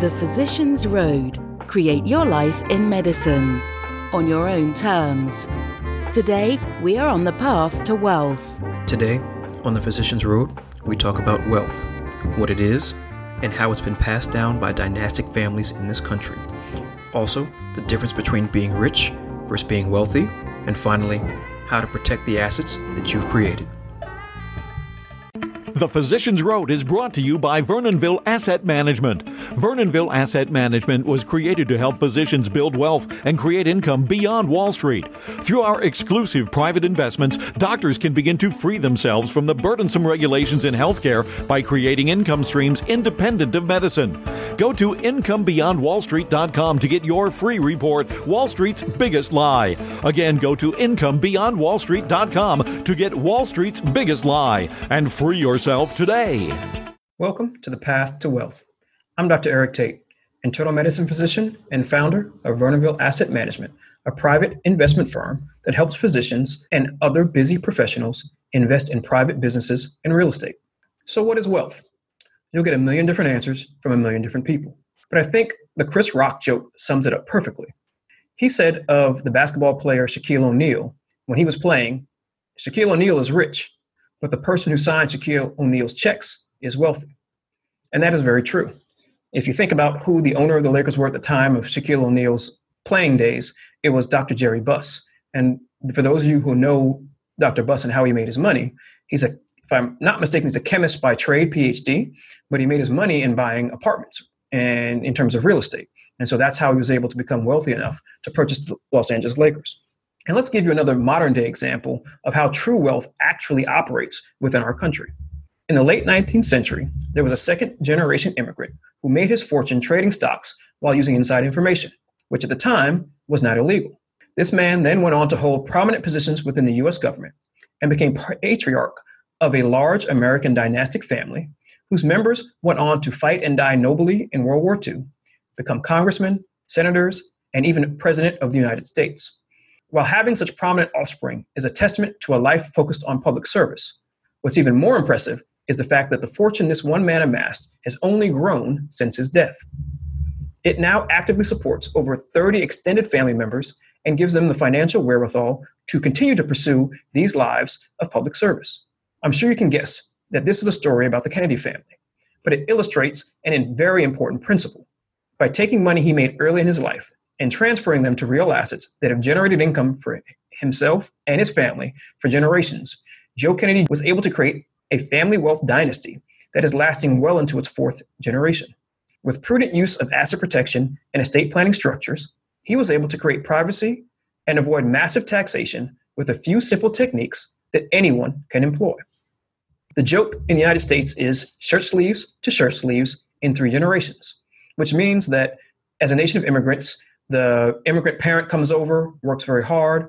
The Physician's Road. Create your life in medicine on your own terms. Today, we are on the path to wealth. Today, on The Physician's Road, we talk about wealth, what it is, and how it's been passed down by dynastic families in this country. Also, the difference between being rich versus being wealthy, and finally, how to protect the assets that you've created. The Physician's Road is brought to you by Vernonville Asset Management. Vernonville Asset Management was created to help physicians build wealth and create income beyond Wall Street. Through our exclusive private investments, doctors can begin to free themselves from the burdensome regulations in healthcare by creating income streams independent of medicine. Go to incomebeyondwallstreet.com to get your free report, Wall Street's Biggest Lie. Again, go to incomebeyondwallstreet.com to get Wall Street's Biggest Lie and free yourself today. Welcome to the Path to Wealth. I'm Dr. Eric Tate, internal medicine physician and founder of Vernonville Asset Management, a private investment firm that helps physicians and other busy professionals invest in private businesses and real estate. So, what is wealth? You'll get a million different answers from a million different people. But I think the Chris Rock joke sums it up perfectly. He said of the basketball player Shaquille O'Neal, when he was playing, Shaquille O'Neal is rich, but the person who signed Shaquille O'Neal's checks is wealthy. And that is very true. If you think about who the owner of the Lakers were at the time of Shaquille O'Neal's playing days, it was Dr. Jerry Buss. And for those of you who know Dr. Buss and how he made his money, he's a, if I'm not mistaken, he's a chemist by trade, PhD, but he made his money in buying apartments and in terms of real estate. And so that's how he was able to become wealthy enough to purchase the Los Angeles Lakers. And let's give you another modern day example of how true wealth actually operates within our country. In the late 19th century, there was a second generation immigrant who made his fortune trading stocks while using inside information, which at the time was not illegal. This man then went on to hold prominent positions within the US government and became patriarch of a large American dynastic family whose members went on to fight and die nobly in World War II, become congressmen, senators, and even president of the United States. While having such prominent offspring is a testament to a life focused on public service, what's even more impressive is the fact that the fortune this one man amassed has only grown since his death. It now actively supports over 30 extended family members and gives them the financial wherewithal to continue to pursue these lives of public service. I'm sure you can guess that this is a story about the Kennedy family, but it illustrates an very important principle. By taking money he made early in his life and transferring them to real assets that have generated income for himself and his family for generations, Joe Kennedy was able to create a family wealth dynasty that is lasting well into its fourth generation. With prudent use of asset protection and estate planning structures, he was able to create privacy and avoid massive taxation with a few simple techniques that anyone can employ. The joke in the United States is shirt sleeves to shirt sleeves in three generations, which means that as a nation of immigrants, the immigrant parent comes over, works very hard,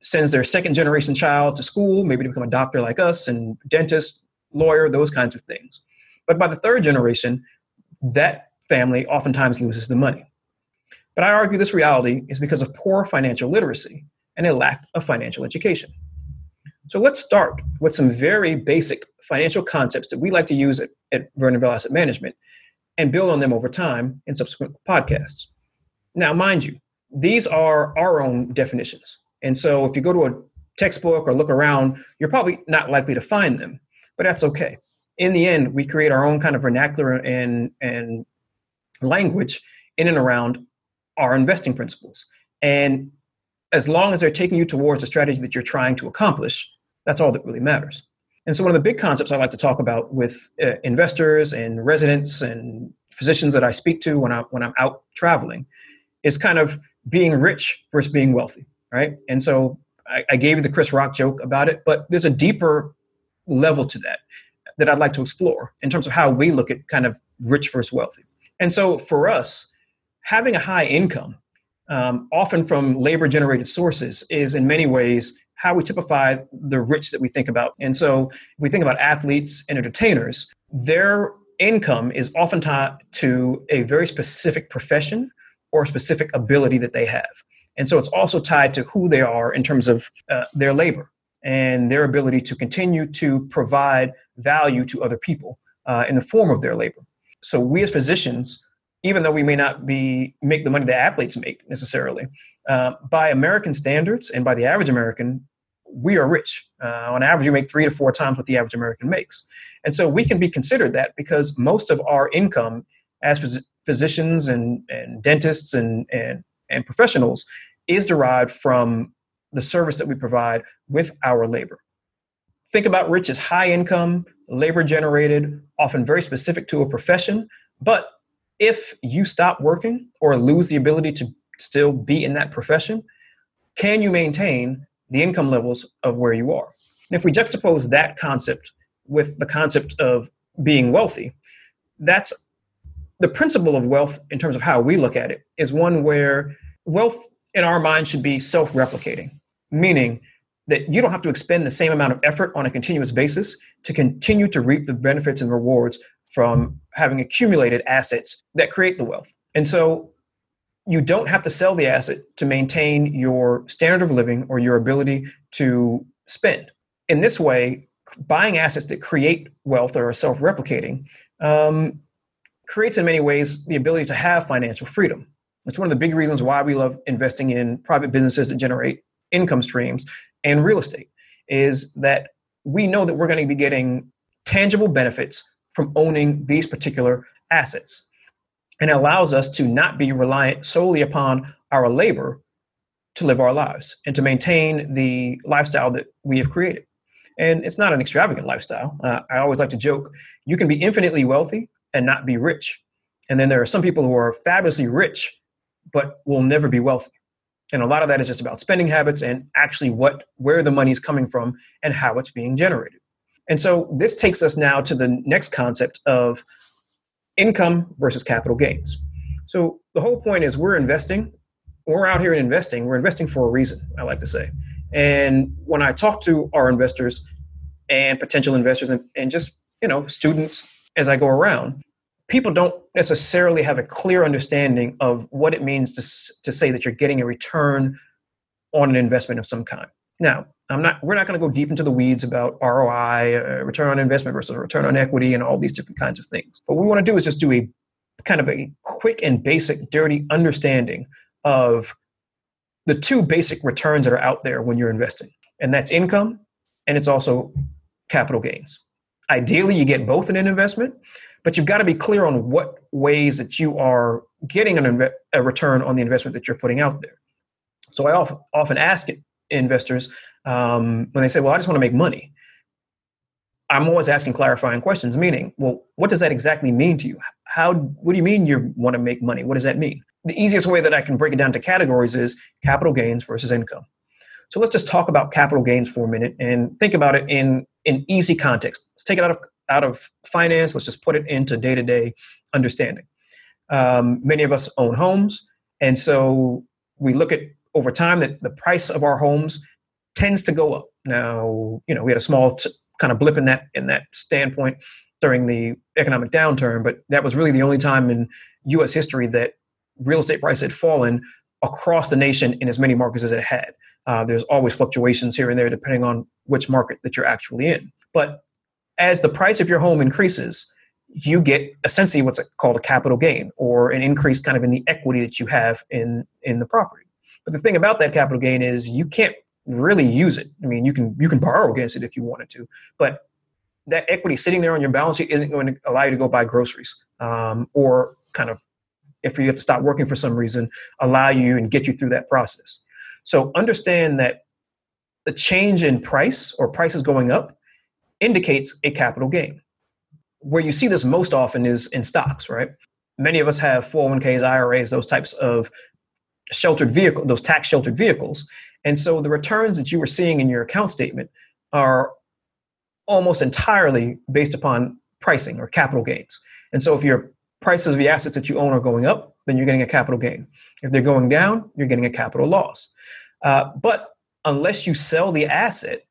sends their second generation child to school, maybe to become a doctor like us, and dentist, lawyer, those kinds of things. But by the third generation, that family oftentimes loses the money. But I argue this reality is because of poor financial literacy and a lack of financial education. So let's start with some very basic financial concepts that we like to use at, at Vernonville Asset Management and build on them over time in subsequent podcasts. Now, mind you, these are our own definitions. And so if you go to a textbook or look around, you're probably not likely to find them, but that's okay. In the end, we create our own kind of vernacular and, and language in and around our investing principles. And as long as they're taking you towards a strategy that you're trying to accomplish, that's all that really matters. And so, one of the big concepts I like to talk about with uh, investors and residents and physicians that I speak to when, I, when I'm out traveling is kind of being rich versus being wealthy, right? And so I, I gave you the Chris Rock joke about it, but there's a deeper level to that that I'd like to explore in terms of how we look at kind of rich versus wealthy. And so for us, having a high income, um, often from labor generated sources, is in many ways how we typify the rich that we think about. And so we think about athletes and entertainers, their income is often tied to a very specific profession or specific ability that they have. And so it's also tied to who they are in terms of uh, their labor and their ability to continue to provide value to other people uh, in the form of their labor. So we as physicians even though we may not be make the money that athletes make necessarily, uh, by American standards and by the average American, we are rich. Uh, on average, we make three to four times what the average American makes, and so we can be considered that because most of our income as physicians and, and dentists and, and and professionals is derived from the service that we provide with our labor. Think about rich as high income, labor generated, often very specific to a profession. But if you stop working or lose the ability to still be in that profession, can you maintain the income levels of where you are? And if we juxtapose that concept with the concept of being wealthy, that's the principle of wealth in terms of how we look at it is one where wealth in our mind should be self replicating, meaning that you don't have to expend the same amount of effort on a continuous basis to continue to reap the benefits and rewards from having accumulated assets that create the wealth. And so you don't have to sell the asset to maintain your standard of living or your ability to spend. In this way, buying assets that create wealth or are self replicating um, creates, in many ways, the ability to have financial freedom. It's one of the big reasons why we love investing in private businesses that generate income streams and real estate is that we know that we're going to be getting tangible benefits from owning these particular assets. And it allows us to not be reliant solely upon our labor to live our lives and to maintain the lifestyle that we have created. And it's not an extravagant lifestyle. Uh, I always like to joke you can be infinitely wealthy and not be rich. And then there are some people who are fabulously rich but will never be wealthy. And a lot of that is just about spending habits and actually what where the money is coming from and how it's being generated. And so this takes us now to the next concept of income versus capital gains. So the whole point is we're investing, we're out here investing, we're investing for a reason, I like to say. And when I talk to our investors and potential investors and, and just, you know, students as I go around, people don't necessarily have a clear understanding of what it means to, to say that you're getting a return on an investment of some kind. Now, I'm not. We're not going to go deep into the weeds about ROI, uh, return on investment versus return on equity, and all these different kinds of things. But what we want to do is just do a kind of a quick and basic, dirty understanding of the two basic returns that are out there when you're investing, and that's income, and it's also capital gains. Ideally, you get both in an investment, but you've got to be clear on what ways that you are getting an, a return on the investment that you're putting out there. So I often, ask investors um, when they say, "Well, I just want to make money." I'm always asking clarifying questions, meaning, "Well, what does that exactly mean to you? How? What do you mean you want to make money? What does that mean?" The easiest way that I can break it down to categories is capital gains versus income. So let's just talk about capital gains for a minute and think about it in in easy context. Let's take it out of out of finance. Let's just put it into day to day understanding. Um, many of us own homes, and so we look at over time that the price of our homes tends to go up. Now, you know, we had a small t- kind of blip in that in that standpoint during the economic downturn, but that was really the only time in U.S. history that real estate prices had fallen across the nation in as many markets as it had. Uh, there's always fluctuations here and there depending on which market that you're actually in. But as the price of your home increases, you get essentially what's called a capital gain or an increase kind of in the equity that you have in in the property. But the thing about that capital gain is you can't really use it. I mean, you can you can borrow against it if you wanted to, but that equity sitting there on your balance sheet isn't going to allow you to go buy groceries um, or kind of if you have to stop working for some reason allow you and get you through that process so understand that the change in price or prices going up indicates a capital gain. Where you see this most often is in stocks, right? Many of us have 401ks, IRAs, those types of sheltered vehicle, those tax sheltered vehicles. And so the returns that you were seeing in your account statement are almost entirely based upon pricing or capital gains. And so if your prices of the assets that you own are going up, then you're getting a capital gain. If they're going down, you're getting a capital loss. Uh, but unless you sell the asset,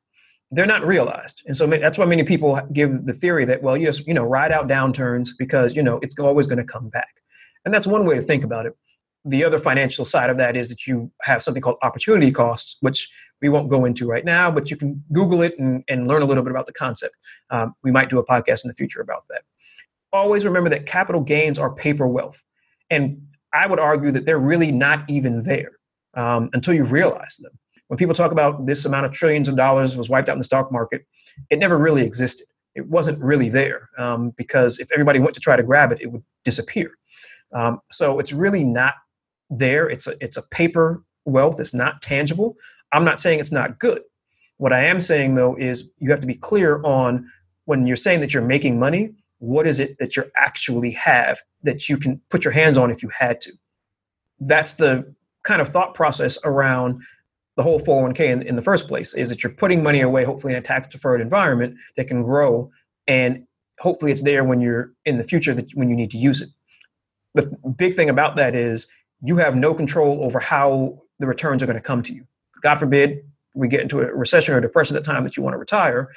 they're not realized. And so that's why many people give the theory that, well, you just, you know, ride out downturns because, you know, it's always going to come back. And that's one way to think about it. The other financial side of that is that you have something called opportunity costs, which we won't go into right now, but you can Google it and, and learn a little bit about the concept. Um, we might do a podcast in the future about that. Always remember that capital gains are paper wealth. And I would argue that they're really not even there um, until you realize them. When people talk about this amount of trillions of dollars was wiped out in the stock market, it never really existed. It wasn't really there um, because if everybody went to try to grab it, it would disappear. Um, so it's really not there. It's a, it's a paper wealth. It's not tangible. I'm not saying it's not good. What I am saying though is you have to be clear on when you're saying that you're making money, what is it that you actually have that you can put your hands on if you had to? That's the kind of thought process around the whole 401k in, in the first place is that you're putting money away, hopefully in a tax deferred environment that can grow. And hopefully it's there when you're in the future that when you need to use it. The big thing about that is you have no control over how the returns are going to come to you. God forbid we get into a recession or depression at the time that you want to retire,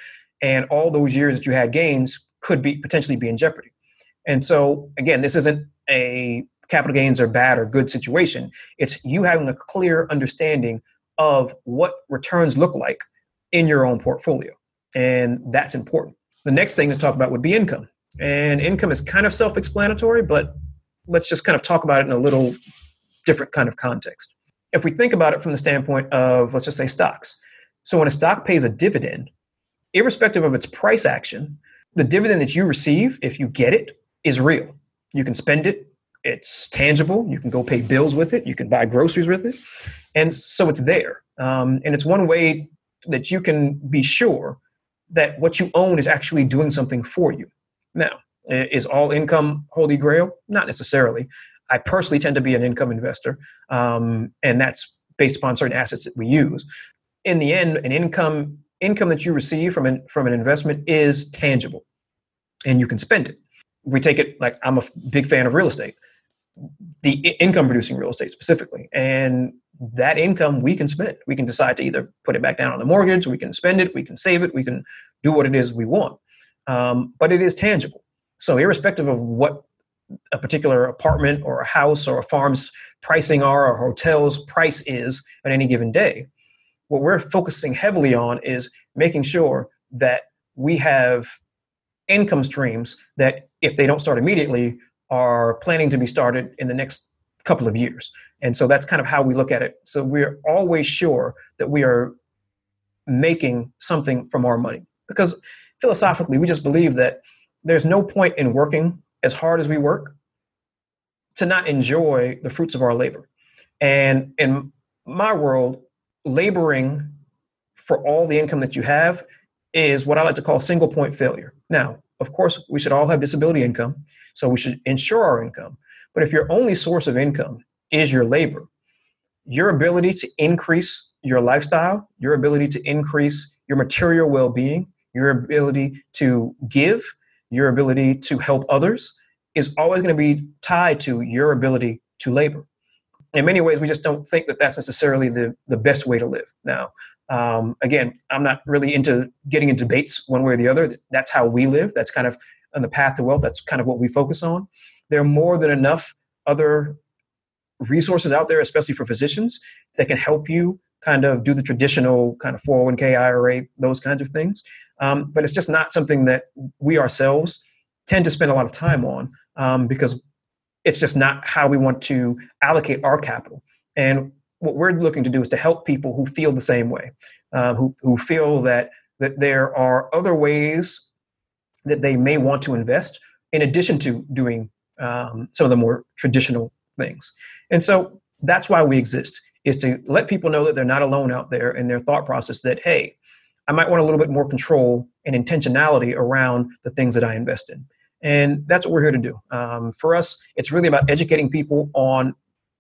and all those years that you had gains could be potentially be in jeopardy. And so again, this isn't a capital gains are bad or good situation. It's you having a clear understanding of what returns look like in your own portfolio. And that's important. The next thing to talk about would be income. And income is kind of self explanatory, but let's just kind of talk about it in a little different kind of context. If we think about it from the standpoint of, let's just say, stocks. So when a stock pays a dividend, irrespective of its price action, the dividend that you receive, if you get it, is real. You can spend it, it's tangible. You can go pay bills with it, you can buy groceries with it. And so it's there. Um, and it's one way that you can be sure that what you own is actually doing something for you. Now, is all income holy grail? Not necessarily. I personally tend to be an income investor, um, and that's based upon certain assets that we use. In the end, an income income that you receive from an from an investment is tangible, and you can spend it. We take it like I'm a big fan of real estate, the income producing real estate specifically, and that income we can spend. We can decide to either put it back down on the mortgage, we can spend it, we can save it, we can do what it is we want. Um, but it is tangible. So, irrespective of what a particular apartment or a house or a farm's pricing are or hotel's price is on any given day, what we're focusing heavily on is making sure that we have income streams that, if they don't start immediately, are planning to be started in the next couple of years. And so that's kind of how we look at it. So we're always sure that we are making something from our money because philosophically, we just believe that there's no point in working as hard as we work to not enjoy the fruits of our labor. And in my world, laboring for all the income that you have is what I like to call single point failure. Now, of course, we should all have disability income, so we should insure our income. But if your only source of income is your labor, your ability to increase your lifestyle, your ability to increase your material well being, your ability to give, your ability to help others is always going to be tied to your ability to labor. In many ways, we just don't think that that's necessarily the, the best way to live. Now, um, again, I'm not really into getting into debates one way or the other. That's how we live. That's kind of on the path to wealth. That's kind of what we focus on. There are more than enough other resources out there, especially for physicians, that can help you kind of do the traditional kind of 401k, IRA, those kinds of things. Um, but it's just not something that we ourselves tend to spend a lot of time on um, because it's just not how we want to allocate our capital. And what we're looking to do is to help people who feel the same way, uh, who, who feel that, that there are other ways that they may want to invest in addition to doing um, some of the more traditional things. And so that's why we exist, is to let people know that they're not alone out there in their thought process that, hey, I might want a little bit more control and intentionality around the things that I invest in. And that's what we're here to do. Um, for us, it's really about educating people on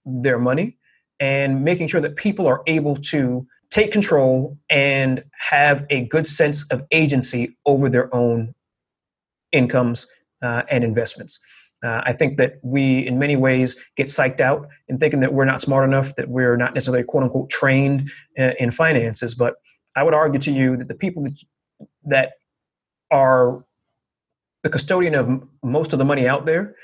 their money and making sure that people are able to take control and have a good sense of agency over their own incomes uh, and investments. Uh, I think that we, in many ways, get psyched out in thinking that we're not smart enough, that we're not necessarily quote unquote trained uh, in finances. But I would argue to you that the people that, that are the custodian of most of the money out there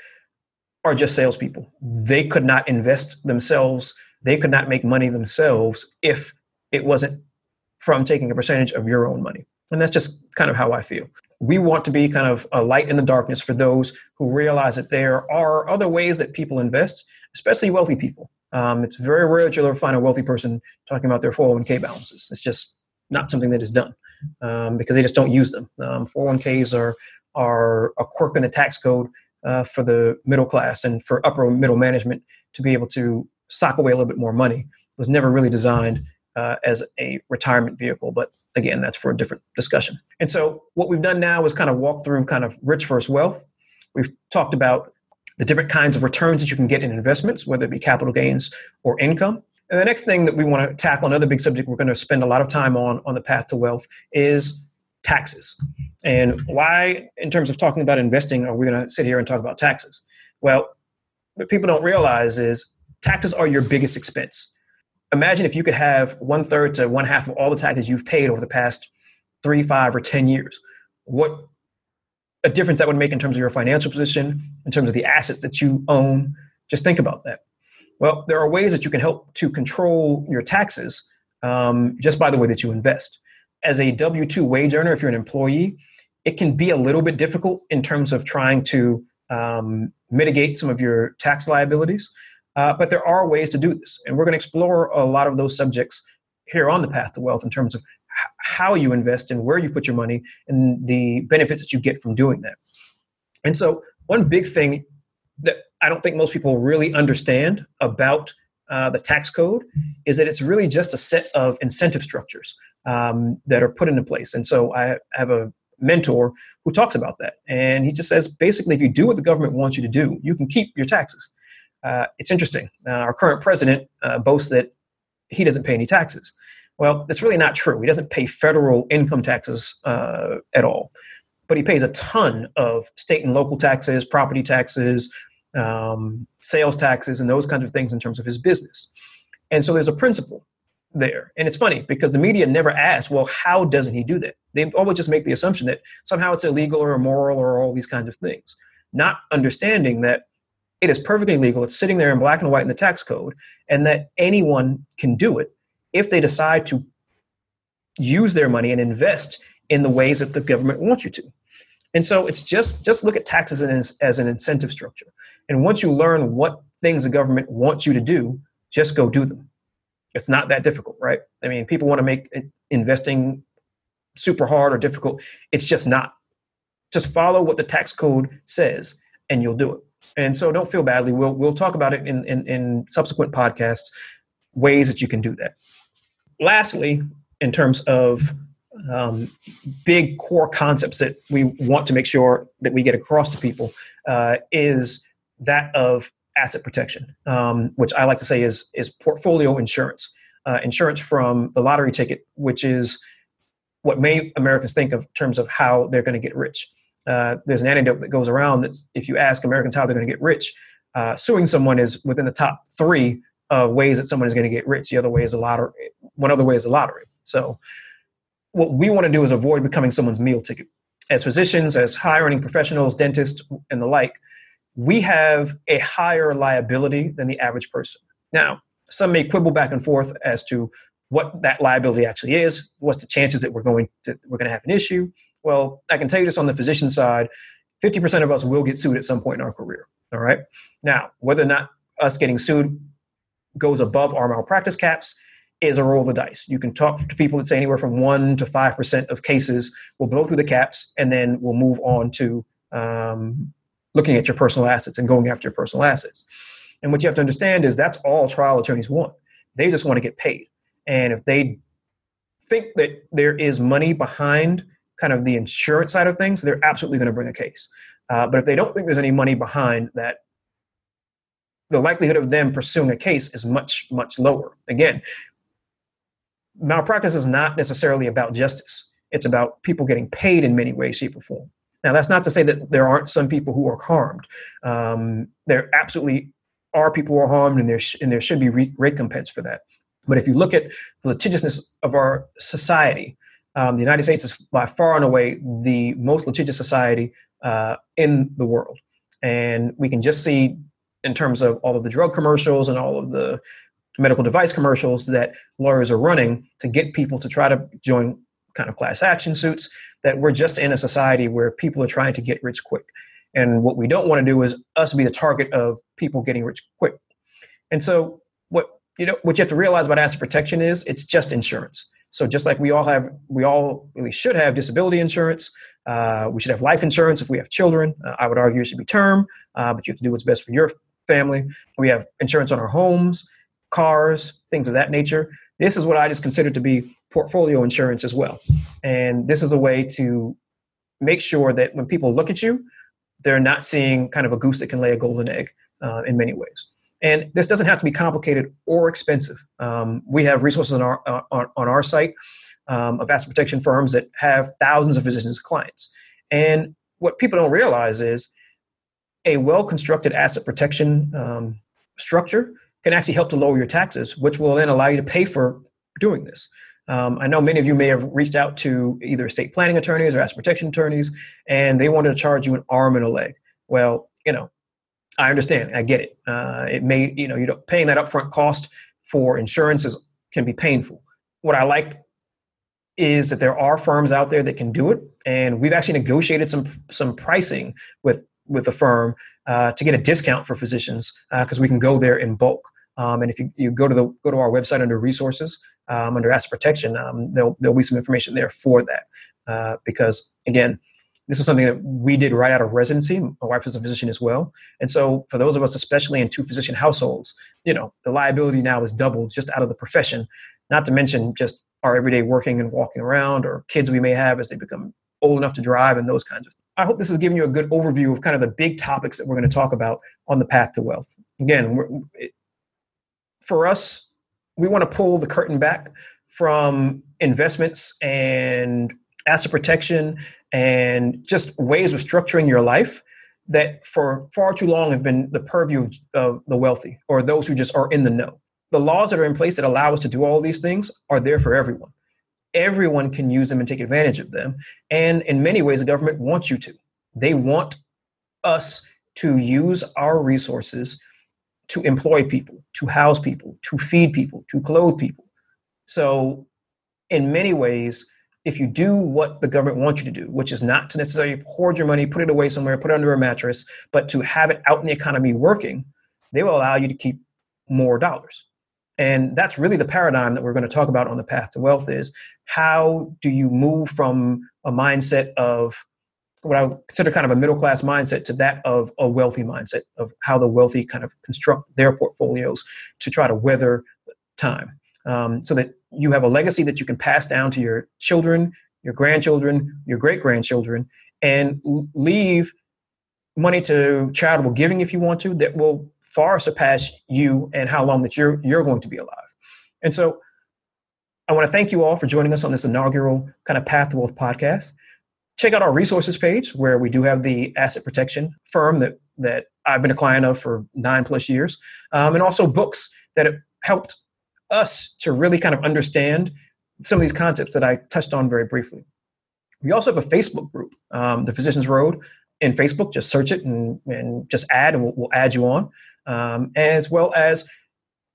are just salespeople. They could not invest themselves they could not make money themselves if it wasn't from taking a percentage of your own money. And that's just kind of how I feel. We want to be kind of a light in the darkness for those who realize that there are other ways that people invest, especially wealthy people. Um, it's very rare that you'll ever find a wealthy person talking about their 401k balances. It's just not something that is done um, because they just don't use them. Um, 401ks are are a quirk in the tax code uh, for the middle class and for upper middle management to be able to sock away a little bit more money. It was never really designed uh, as a retirement vehicle, but again, that's for a different discussion. And so, what we've done now is kind of walk through kind of rich versus wealth. We've talked about the different kinds of returns that you can get in investments, whether it be capital gains or income. And the next thing that we want to tackle, another big subject we're going to spend a lot of time on on the path to wealth, is taxes. And why, in terms of talking about investing, are we going to sit here and talk about taxes? Well, what people don't realize is taxes are your biggest expense. Imagine if you could have one third to one half of all the taxes you've paid over the past three, five, or 10 years. What a difference that would make in terms of your financial position, in terms of the assets that you own. Just think about that. Well, there are ways that you can help to control your taxes um, just by the way that you invest. As a W 2 wage earner, if you're an employee, it can be a little bit difficult in terms of trying to um, mitigate some of your tax liabilities. Uh, but there are ways to do this. And we're going to explore a lot of those subjects here on the path to wealth in terms of how you invest and where you put your money and the benefits that you get from doing that. And so, one big thing that I don't think most people really understand about uh, the tax code is that it's really just a set of incentive structures um, that are put into place. And so, I have a mentor who talks about that. And he just says basically, if you do what the government wants you to do, you can keep your taxes. Uh, it's interesting. Uh, our current president uh, boasts that he doesn't pay any taxes. Well, it's really not true. He doesn't pay federal income taxes uh, at all, but he pays a ton of state and local taxes, property taxes, um, sales taxes, and those kinds of things in terms of his business. And so there's a principle there. And it's funny because the media never asks, well, how doesn't he do that? They always just make the assumption that somehow it's illegal or immoral or all these kinds of things, not understanding that it is perfectly legal. It's sitting there in black and white in the tax code, and that anyone can do it if they decide to use their money and invest in the ways that the government wants you to. And so it's just just look at taxes as, as an incentive structure. And once you learn what things the government wants you to do, just go do them. It's not that difficult, right? I mean, people want to make investing super hard or difficult. It's just not. Just follow what the tax code says and you'll do it. And so don't feel badly. We'll we'll talk about it in, in, in subsequent podcasts, ways that you can do that. Lastly, in terms of um, big core concepts that we want to make sure that we get across to people uh, is that of asset protection, um, which I like to say is is portfolio insurance, uh, insurance from the lottery ticket, which is what many Americans think of in terms of how they're going to get rich uh, there's an anecdote that goes around that if you ask Americans how they're going to get rich, uh, suing someone is within the top three of ways that someone is going to get rich. The other way is a lottery. One other way is a lottery. So, what we want to do is avoid becoming someone's meal ticket. As physicians, as high earning professionals, dentists, and the like, we have a higher liability than the average person. Now, some may quibble back and forth as to what that liability actually is. What's the chances that we're going to we're going to have an issue? Well, I can tell you this on the physician side 50% of us will get sued at some point in our career. All right. Now, whether or not us getting sued goes above our malpractice caps is a roll of the dice. You can talk to people that say anywhere from 1% to 5% of cases will blow through the caps, and then we'll move on to um, looking at your personal assets and going after your personal assets. And what you have to understand is that's all trial attorneys want. They just want to get paid. And if they think that there is money behind kind of the insurance side of things, they're absolutely going to bring a case. Uh, but if they don't think there's any money behind that, the likelihood of them pursuing a case is much, much lower. Again, malpractice is not necessarily about justice. It's about people getting paid in many ways, shape, or form. Now, that's not to say that there aren't some people who are harmed. Um, there absolutely are people who are harmed, and there sh- and there should be re- recompense for that. But if you look at the litigiousness of our society, um, the United States is by far and away the most litigious society uh, in the world. And we can just see, in terms of all of the drug commercials and all of the medical device commercials that lawyers are running to get people to try to join kind of class action suits, that we're just in a society where people are trying to get rich quick. And what we don't want to do is us be the target of people getting rich quick. And so what you know what you have to realize about asset protection is it's just insurance. So just like we all have, we all really should have disability insurance. Uh, we should have life insurance if we have children. Uh, I would argue it should be term, uh, but you have to do what's best for your family. We have insurance on our homes, cars, things of that nature. This is what I just consider to be portfolio insurance as well. And this is a way to make sure that when people look at you, they're not seeing kind of a goose that can lay a golden egg uh, in many ways. And this doesn't have to be complicated or expensive. Um, we have resources on our, uh, on, on our site um, of asset protection firms that have thousands of physicians clients. And what people don't realize is a well constructed asset protection um, structure can actually help to lower your taxes, which will then allow you to pay for doing this. Um, I know many of you may have reached out to either estate planning attorneys or asset protection attorneys, and they wanted to charge you an arm and a leg. Well, you know, I understand. I get it. Uh, it may, you know, you know, paying that upfront cost for insurance is, can be painful. What I like is that there are firms out there that can do it, and we've actually negotiated some some pricing with with a firm uh, to get a discount for physicians because uh, we can go there in bulk. Um, and if you, you go to the go to our website under resources um, under asset protection, um, there'll there'll be some information there for that. Uh, because again, this is something that we did right out of residency. My wife is a physician as well, and so for those of us, especially in two physician households, you know, the liability now is doubled just out of the profession. Not to mention just our everyday working and walking around, or kids we may have as they become old enough to drive, and those kinds of. things. I hope this has given you a good overview of kind of the big topics that we're going to talk about on the path to wealth. Again, it, for us, we want to pull the curtain back from investments and asset protection and just ways of structuring your life that for far too long have been the purview of the wealthy or those who just are in the know. The laws that are in place that allow us to do all these things are there for everyone. Everyone can use them and take advantage of them. And in many ways, the government wants you to. They want us to use our resources to employ people, to house people, to feed people, to clothe people. So, in many ways, if you do what the government wants you to do, which is not to necessarily hoard your money, put it away somewhere, put it under a mattress, but to have it out in the economy working, they will allow you to keep more dollars. And that's really the paradigm that we're going to talk about on the path to wealth is how do you move from a mindset of what I would consider kind of a middle class mindset to that of a wealthy mindset of how the wealthy kind of construct their portfolios to try to weather time um, so that you have a legacy that you can pass down to your children, your grandchildren, your great grandchildren, and leave money to charitable giving if you want to that will far surpass you and how long that you're you're going to be alive. And so I want to thank you all for joining us on this inaugural kind of Path to Wealth podcast check out our resources page where we do have the asset protection firm that that I've been a client of for nine plus years, um, and also books that have helped us to really kind of understand some of these concepts that I touched on very briefly. We also have a Facebook group, um, the Physicians Road, in Facebook. Just search it and, and just add, and we'll, we'll add you on. Um, as well as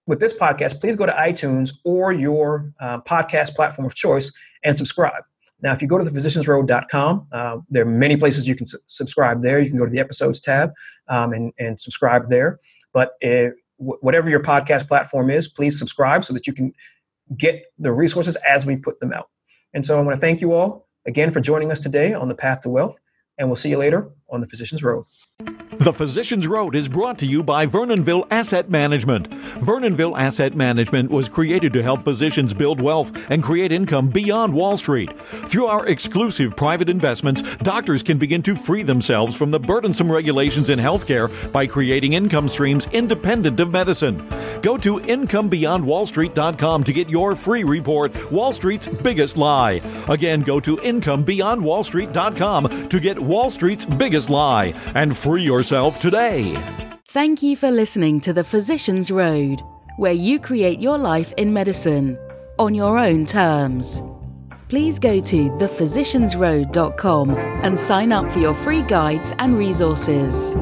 with this podcast, please go to iTunes or your uh, podcast platform of choice and subscribe. Now, if you go to thephysiciansroad.com, uh, there are many places you can su- subscribe there. You can go to the episodes tab um, and, and subscribe there. But if, w- whatever your podcast platform is, please subscribe so that you can get the resources as we put them out. And so I want to thank you all again for joining us today on the Path to Wealth, and we'll see you later on the Physicians Road. The Physicians Road is brought to you by Vernonville Asset Management. Vernonville Asset Management was created to help physicians build wealth and create income beyond Wall Street. Through our exclusive private investments, doctors can begin to free themselves from the burdensome regulations in healthcare by creating income streams independent of medicine. Go to incomebeyondwallstreet.com to get your free report, Wall Street's Biggest Lie. Again, go to incomebeyondwallstreet.com to get Wall Street's Biggest Lie and free yourself today. Thank you for listening to The Physician's Road, where you create your life in medicine on your own terms. Please go to thephysiciansroad.com and sign up for your free guides and resources.